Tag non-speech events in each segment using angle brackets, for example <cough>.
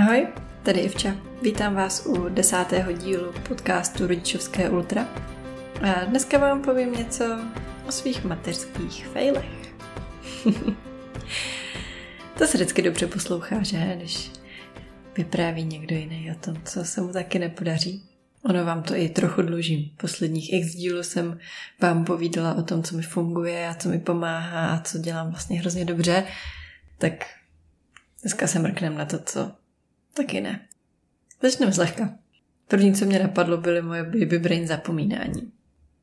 Ahoj, tady Ivča. Vítám vás u desátého dílu podcastu Rodičovské ultra. A dneska vám povím něco o svých mateřských failech. <laughs> to se vždycky dobře poslouchá, že? Když vypráví někdo jiný o tom, co se mu taky nepodaří. Ono vám to i trochu dlužím. Posledních x dílů jsem vám povídala o tom, co mi funguje a co mi pomáhá a co dělám vlastně hrozně dobře. Tak dneska se mrknem na to, co Taky ne. Začneme zlehka. První, co mě napadlo, byly moje baby brain zapomínání.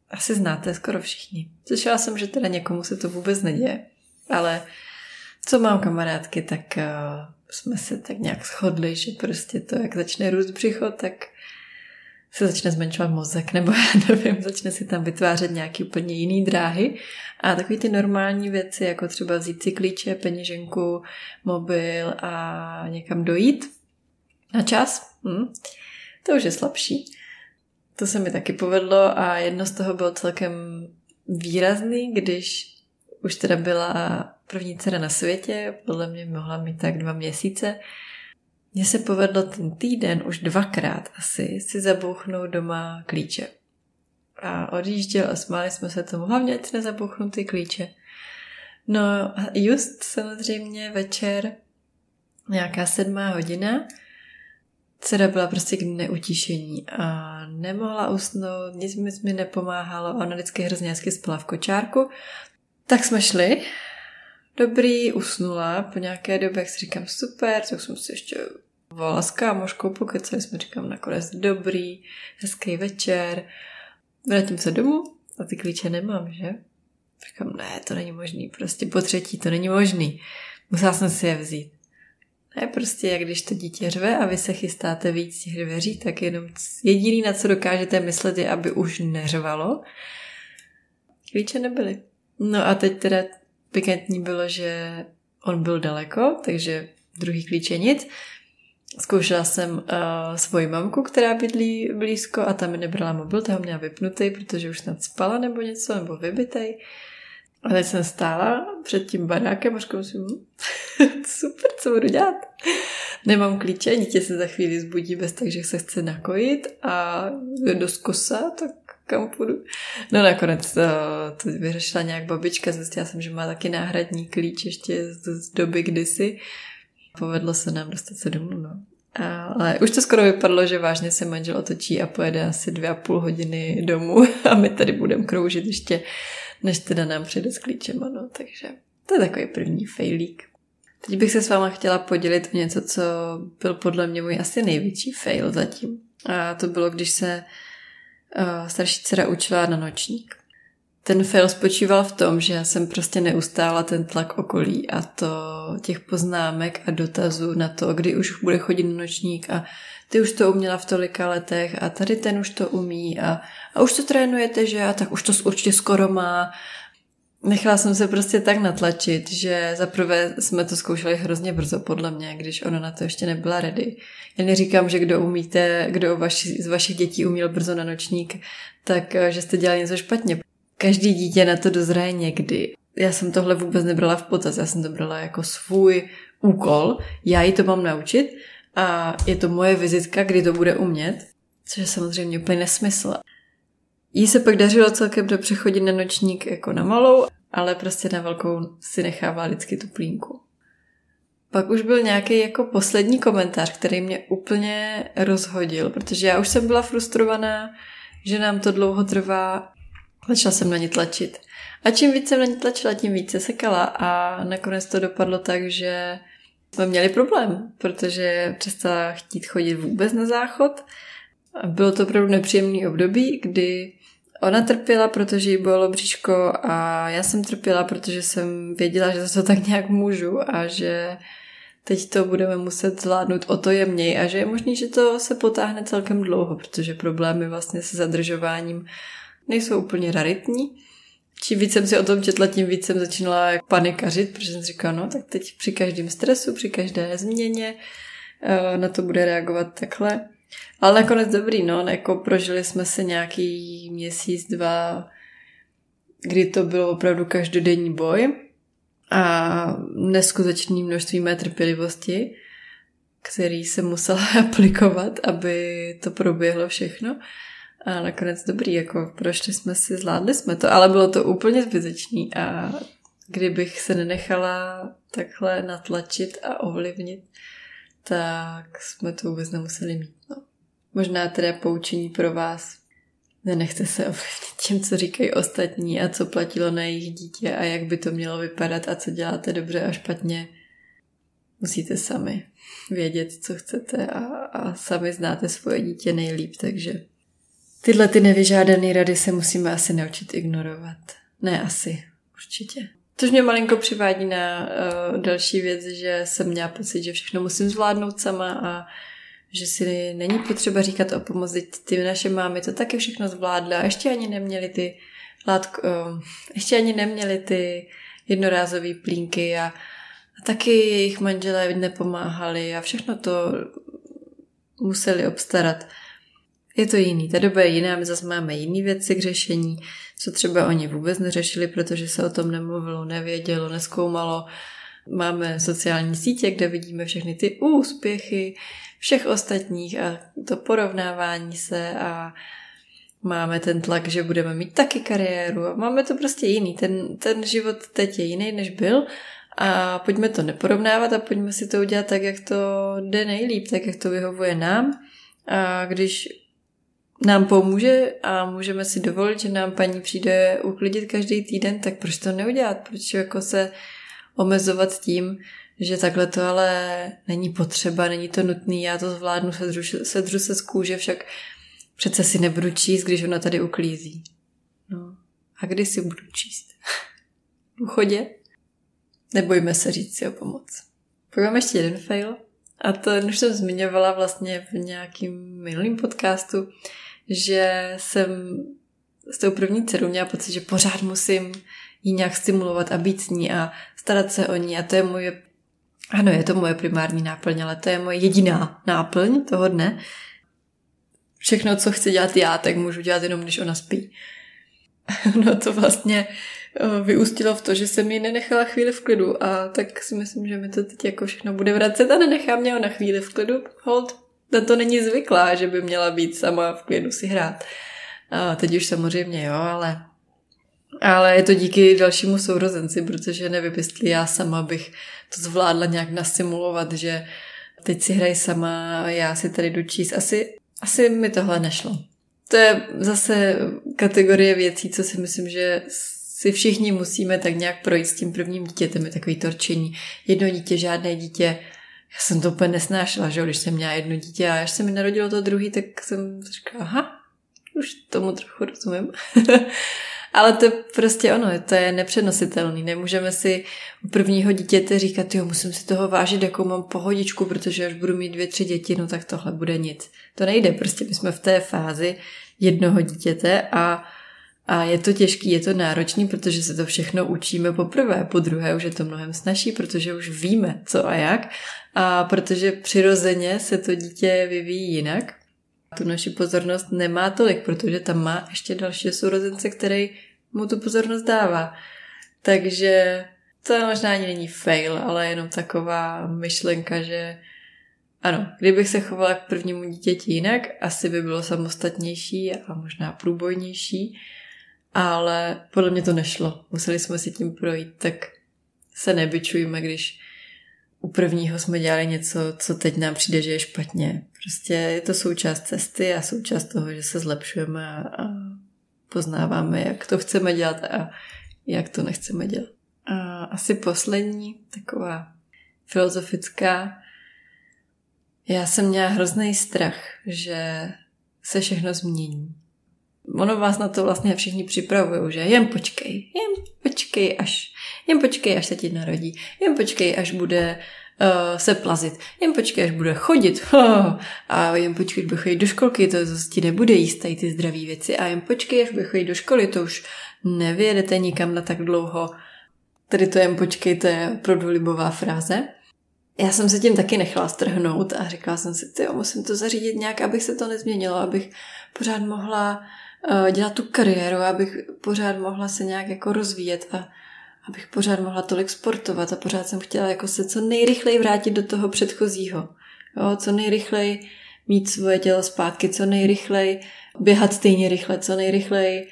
Asi znáte skoro všichni. Slyšela jsem, že teda někomu se to vůbec neděje, ale co mám kamarádky, tak uh, jsme se tak nějak shodli, že prostě to, jak začne růst břicho, tak se začne zmenšovat mozek, <laughs> nebo já nevím, začne si tam vytvářet nějaký úplně jiný dráhy. A takové ty normální věci, jako třeba vzít si klíče, peněženku, mobil a někam dojít, na čas. Hm. To už je slabší. To se mi taky povedlo a jedno z toho bylo celkem výrazný, když už teda byla první dcera na světě, podle mě mohla mít tak dva měsíce. Mně se povedlo ten týden už dvakrát asi si zabouchnout doma klíče. A odjížděl a smáli jsme se tomu, hlavně ať nezabouchnu ty klíče. No just samozřejmě večer, nějaká sedmá hodina, dcera byla prostě k neutíšení a nemohla usnout, nic mi, mi nepomáhalo, ona vždycky hrozně hezky spala v kočárku. Tak jsme šli, dobrý, usnula, po nějaké době, jak si říkám, super, tak jsem si ještě volala s kámoškou, pokecali jsme, říkám, nakonec dobrý, hezký večer, vrátím se domů a ty klíče nemám, že? Říkám, ne, to není možný, prostě po třetí, to není možný. Musela jsem si je vzít. Ne, prostě jak když to dítě řve a vy se chystáte víc těch dveří, tak jenom jediný, na co dokážete myslet, je, aby už neřvalo. Klíče nebyly. No a teď teda pikantní bylo, že on byl daleko, takže druhý klíče nic. Zkoušela jsem uh, svoji mamku, která bydlí blízko a tam mi nebrala mobil, toho měla vypnutý, protože už snad spala nebo něco, nebo vybitej. A teď jsem stála před tím barákem a říkám si, hm, <laughs> super, co budu dělat? Nemám klíče, dítě se za chvíli zbudí bez tak, že se chce nakojit a je dost kosa, tak kam půjdu? No nakonec to, to vyřešila nějak babička, zjistila jsem, že má taky náhradní klíč ještě z, z doby kdysi. Povedlo se nám dostat se domů, no. Ale už to skoro vypadlo, že vážně se manžel otočí a pojede asi dvě a půl hodiny domů <laughs> a my tady budeme kroužit ještě než teda nám přijde s klíčem, no, takže to je takový první failík. Teď bych se s váma chtěla podělit o něco, co byl podle mě můj asi největší fail zatím. A to bylo, když se uh, starší dcera učila na nočník. Ten fail spočíval v tom, že já jsem prostě neustála ten tlak okolí a to těch poznámek a dotazů na to, kdy už bude chodit na nočník a ty už to uměla v tolika letech a tady ten už to umí a, a už to trénujete, že a tak už to určitě skoro má. Nechala jsem se prostě tak natlačit, že zaprvé jsme to zkoušeli hrozně brzo podle mě, když ona na to ještě nebyla ready. Já neříkám, že kdo umíte, kdo vaši, z vašich dětí uměl brzo na nočník, tak eh, že jste dělali něco špatně. Každý dítě na to dozraje někdy. Já jsem tohle vůbec nebrala v potaz, já jsem to brala jako svůj úkol, já ji to mám naučit a je to moje vizitka, kdy to bude umět, což je samozřejmě úplně nesmysl. Jí se pak dařilo celkem dobře chodit na nočník jako na malou, ale prostě na velkou si nechává vždycky tu plínku. Pak už byl nějaký jako poslední komentář, který mě úplně rozhodil, protože já už jsem byla frustrovaná, že nám to dlouho trvá. Začala jsem na ně tlačit. A čím více jsem na ně tlačila, tím více sekala a nakonec to dopadlo tak, že jsme měli problém, protože přestala chtít chodit vůbec na záchod. Bylo to opravdu nepříjemný období, kdy ona trpěla, protože jí bylo bříško a já jsem trpěla, protože jsem věděla, že to tak nějak můžu a že teď to budeme muset zvládnout o to jemněji a že je možný, že to se potáhne celkem dlouho, protože problémy vlastně se zadržováním nejsou úplně raritní čím víc jsem si o tom četla, tím víc jsem začínala panikařit, protože jsem říkala, no tak teď při každém stresu, při každé změně eh, na to bude reagovat takhle. Ale nakonec dobrý, no, jako prožili jsme se nějaký měsíc, dva, kdy to bylo opravdu každodenní boj a neskutečný množství mé trpělivosti, který jsem musela <laughs> aplikovat, aby to proběhlo všechno. A nakonec dobrý, jako prošli jsme si, zvládli jsme to, ale bylo to úplně zbytečný a kdybych se nenechala takhle natlačit a ovlivnit, tak jsme to vůbec nemuseli mít. Možná teda poučení pro vás. Nenechte se ovlivnit tím, co říkají ostatní a co platilo na jejich dítě a jak by to mělo vypadat a co děláte dobře a špatně. Musíte sami vědět, co chcete a, a sami znáte svoje dítě nejlíp, takže tyhle ty nevyžádané rady se musíme asi naučit ignorovat. Ne asi, určitě. Což mě malinko přivádí na uh, další věc, že jsem měla pocit, že všechno musím zvládnout sama a že si není potřeba říkat o pomoci. Ty naše mámy to taky všechno zvládly a ještě ani neměly ty látko, uh, ještě ani neměly ty jednorázové plínky a, a taky jejich manželé nepomáhali a všechno to museli obstarat. Je to jiný, ta doba je jiná, my zase máme jiné věci k řešení, co třeba oni vůbec neřešili, protože se o tom nemluvilo, nevědělo, neskoumalo. Máme sociální sítě, kde vidíme všechny ty úspěchy všech ostatních a to porovnávání se a máme ten tlak, že budeme mít taky kariéru a máme to prostě jiný. Ten, ten život teď je jiný, než byl a pojďme to neporovnávat a pojďme si to udělat tak, jak to jde nejlíp, tak, jak to vyhovuje nám. A když nám pomůže a můžeme si dovolit, že nám paní přijde uklidit každý týden, tak proč to neudělat? Proč jako se omezovat tím, že takhle to ale není potřeba, není to nutný, já to zvládnu, sedřu, sedřu se z kůže, však přece si nebudu číst, když ona tady uklízí. No. A kdy si budu číst? <laughs> v uchodě? Nebojme se říct si o pomoc. Pojďme ještě jeden fail. A to už jsem zmiňovala vlastně v nějakým minulým podcastu, že jsem s tou první dcerou měla pocit, že pořád musím ji nějak stimulovat a být s ní a starat se o ní a to je moje, ano, je to moje primární náplň, ale to je moje jediná náplň toho dne. Všechno, co chci dělat já, tak můžu dělat jenom, když ona spí. <laughs> No to vlastně eh, vyústilo v to, že jsem ji nenechala chvíli v klidu a tak si myslím, že mi to teď jako všechno bude vracet a nenechá mě ho na chvíli v klidu. Hold, na to není zvyklá, že by měla být sama v klidu si hrát. A teď už samozřejmě jo, ale ale je to díky dalšímu sourozenci, protože nevím, jestli já sama bych to zvládla nějak nasimulovat, že teď si hraj sama, já si tady jdu číst. Asi, asi mi tohle nešlo. To je zase kategorie věcí, co si myslím, že si všichni musíme tak nějak projít s tím prvním dítětem, je takový torčení. Jedno dítě, žádné dítě, já jsem to úplně nesnášela, že když jsem měla jedno dítě a až se mi narodilo to druhý, tak jsem říkala, aha, už tomu trochu rozumím. <laughs> Ale to je prostě ono, to je nepřenositelný. Nemůžeme si u prvního dítěte říkat, jo, musím si toho vážit, jakou mám pohodičku, protože až budu mít dvě, tři děti, no tak tohle bude nic. To nejde, prostě my jsme v té fázi jednoho dítěte a a je to těžký, je to náročný, protože se to všechno učíme poprvé, po druhé už je to mnohem snažší, protože už víme co a jak a protože přirozeně se to dítě vyvíjí jinak. Tu naši pozornost nemá tolik, protože tam má ještě další sourozence, který mu tu pozornost dává. Takže to možná ani není fail, ale jenom taková myšlenka, že ano, kdybych se chovala k prvnímu dítěti jinak, asi by bylo samostatnější a možná průbojnější, ale podle mě to nešlo. Museli jsme si tím projít, tak se nebyčujeme, když u prvního jsme dělali něco, co teď nám přijde, že je špatně. Prostě je to součást cesty a součást toho, že se zlepšujeme a, poznáváme, jak to chceme dělat a jak to nechceme dělat. A asi poslední, taková filozofická. Já jsem měla hrozný strach, že se všechno změní ono vás na to vlastně všichni připravují, že jen počkej, jen počkej až, jen počkej, až se ti narodí, jen počkej, až bude uh, se plazit, jen počkej, až bude chodit <laughs> a jen počkej, až bude chodit do školky, to zase ti nebude jíst tady ty zdravé věci a jen počkej, až bude chodit do školy, to už nevyjedete nikam na tak dlouho. Tady to jen počkej, to je opravdu fráze. Já jsem se tím taky nechala strhnout a říkala jsem si, ty musím to zařídit nějak, abych se to nezměnilo, abych pořád mohla Eh, dělat tu kariéru, abych pořád mohla se nějak jako rozvíjet a abych pořád mohla tolik sportovat a pořád jsem chtěla jako se co nejrychleji vrátit do toho předchozího. Jo, co nejrychleji mít svoje tělo zpátky, co nejrychleji běhat stejně rychle, co nejrychleji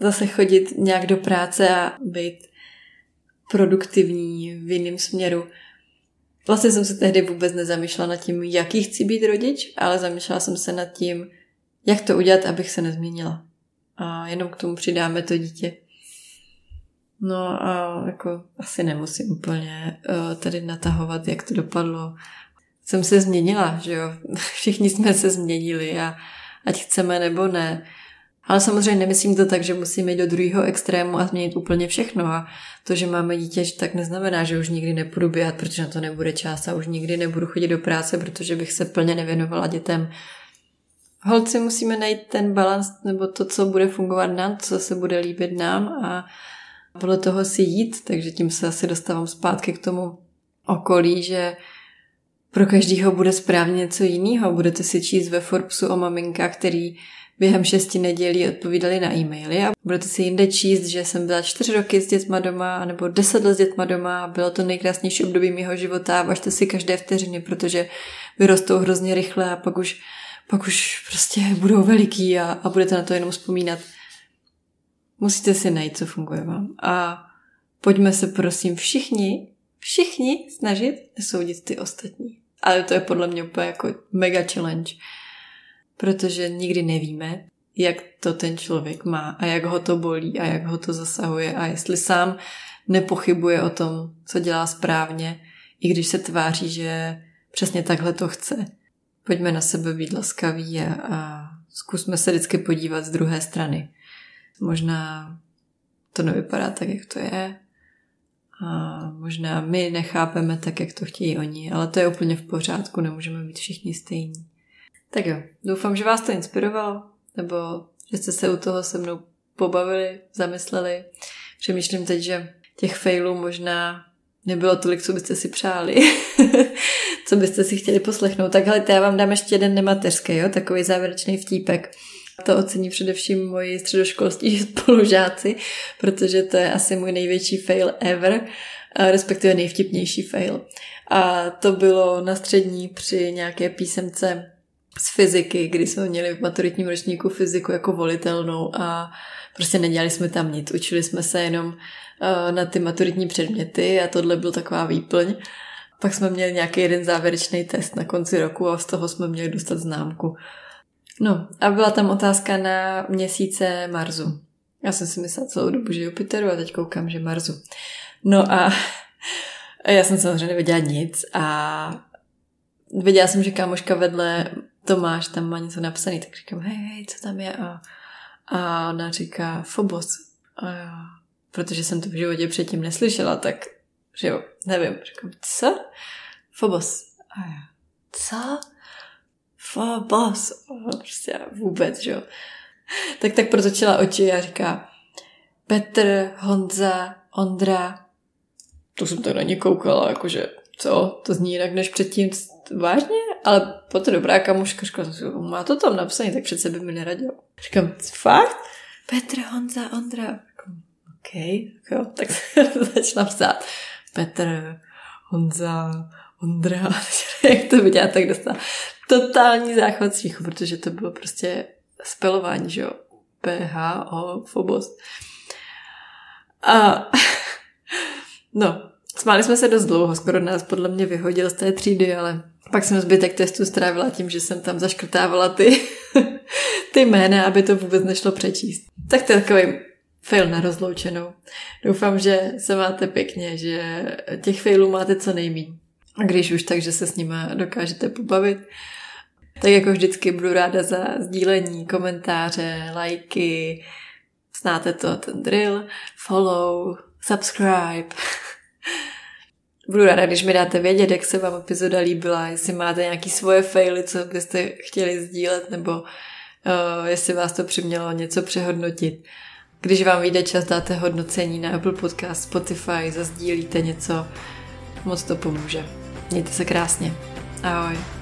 zase chodit nějak do práce a být produktivní v jiném směru. Vlastně jsem se tehdy vůbec nezamýšlela nad tím, jaký chci být rodič, ale zamýšlela jsem se nad tím, jak to udělat, abych se nezměnila. A jenom k tomu přidáme to dítě. No a jako asi nemusím úplně uh, tady natahovat, jak to dopadlo. Jsem se změnila, že jo. <laughs> Všichni jsme se změnili a ať chceme nebo ne. Ale samozřejmě nemyslím to tak, že musíme jít do druhého extrému a změnit úplně všechno. A to, že máme dítě, tak neznamená, že už nikdy nepůjdu běhat, protože na to nebude čas a už nikdy nebudu chodit do práce, protože bych se plně nevěnovala dětem. Holci musíme najít ten balans nebo to, co bude fungovat nám, co se bude líbit nám a podle toho si jít, takže tím se asi dostávám zpátky k tomu okolí, že pro každýho bude správně něco jiného. Budete si číst ve Forbesu o maminkách, který během šesti nedělí odpovídali na e-maily a budete si jinde číst, že jsem byla čtyři roky s dětma doma nebo deset let s dětma doma a bylo to nejkrásnější období mého života a važte si každé vteřiny, protože vyrostou hrozně rychle a pak už, pak už prostě budou veliký a, a budete na to jenom vzpomínat. Musíte si najít, co funguje vám. A pojďme se prosím všichni, všichni snažit soudit ty ostatní. Ale to je podle mě úplně jako mega challenge protože nikdy nevíme, jak to ten člověk má a jak ho to bolí a jak ho to zasahuje a jestli sám nepochybuje o tom, co dělá správně, i když se tváří, že přesně takhle to chce. Pojďme na sebe být laskaví a, a zkusme se vždycky podívat z druhé strany. Možná to nevypadá tak, jak to je. A možná my nechápeme tak, jak to chtějí oni, ale to je úplně v pořádku, nemůžeme být všichni stejní. Tak jo, doufám, že vás to inspirovalo, nebo že jste se u toho se mnou pobavili, zamysleli. Přemýšlím teď, že těch failů možná nebylo tolik, co byste si přáli, <laughs> co byste si chtěli poslechnout. Tak hele, já vám dám ještě jeden nemateřský, jo, takový závěrečný vtípek. To ocení především moji středoškolští <laughs> spolužáci, protože to je asi můj největší fail ever, respektive nejvtipnější fail. A to bylo na střední při nějaké písemce z fyziky, kdy jsme měli v maturitním ročníku fyziku jako volitelnou a prostě nedělali jsme tam nic. Učili jsme se jenom na ty maturitní předměty a tohle byl taková výplň. Pak jsme měli nějaký jeden závěrečný test na konci roku a z toho jsme měli dostat známku. No a byla tam otázka na měsíce Marsu. Já jsem si myslela celou dobu, že Jupiteru a teď koukám, že Marsu. No a já jsem samozřejmě nevěděla nic a viděla jsem, že kámoška vedle Tomáš tam má něco napsaný, tak říkám, hej, hej, co tam je? A, a ona říká, Phobos. A já, protože jsem to v životě předtím neslyšela, tak, že jo, nevím. Říkám, co? Phobos. A já, co? Phobos. A prostě vůbec, že jo. Tak tak protočila oči a říká, Petr, Honza, Ondra. To jsem tak na ně koukala, jakože, co? To zní jinak než předtím. Vážně? Ale potom dobrá kamuška říkala, má to tam napsané, tak přece by mi neradil. Říkám, fakt? Petr, Honza, Ondra. Říkám, OK, jo, tak <laughs> začala psát. Petr, Honza, Ondra. <laughs> Jak to viděla, tak dostala totální záchvat smíchu, protože to bylo prostě spelování, že jo. PH, O, Phobos. A <laughs> no, smáli jsme se dost dlouho, skoro nás podle mě vyhodil z té třídy, ale pak jsem zbytek testu strávila tím, že jsem tam zaškrtávala ty, <laughs> ty jména, aby to vůbec nešlo přečíst. Tak to je takový fail na rozloučenou. Doufám, že se máte pěkně, že těch failů máte co nejmí. A když už tak, že se s nimi dokážete pobavit. Tak jako vždycky budu ráda za sdílení, komentáře, lajky, znáte to, ten drill, follow, subscribe. <laughs> Budu ráda, když mi dáte vědět, jak se vám epizoda líbila, jestli máte nějaký svoje faily, co byste chtěli sdílet, nebo uh, jestli vás to přimělo něco přehodnotit. Když vám vyjde čas, dáte hodnocení na Apple Podcast, Spotify, zazdílíte něco, moc to pomůže. Mějte se krásně. Ahoj.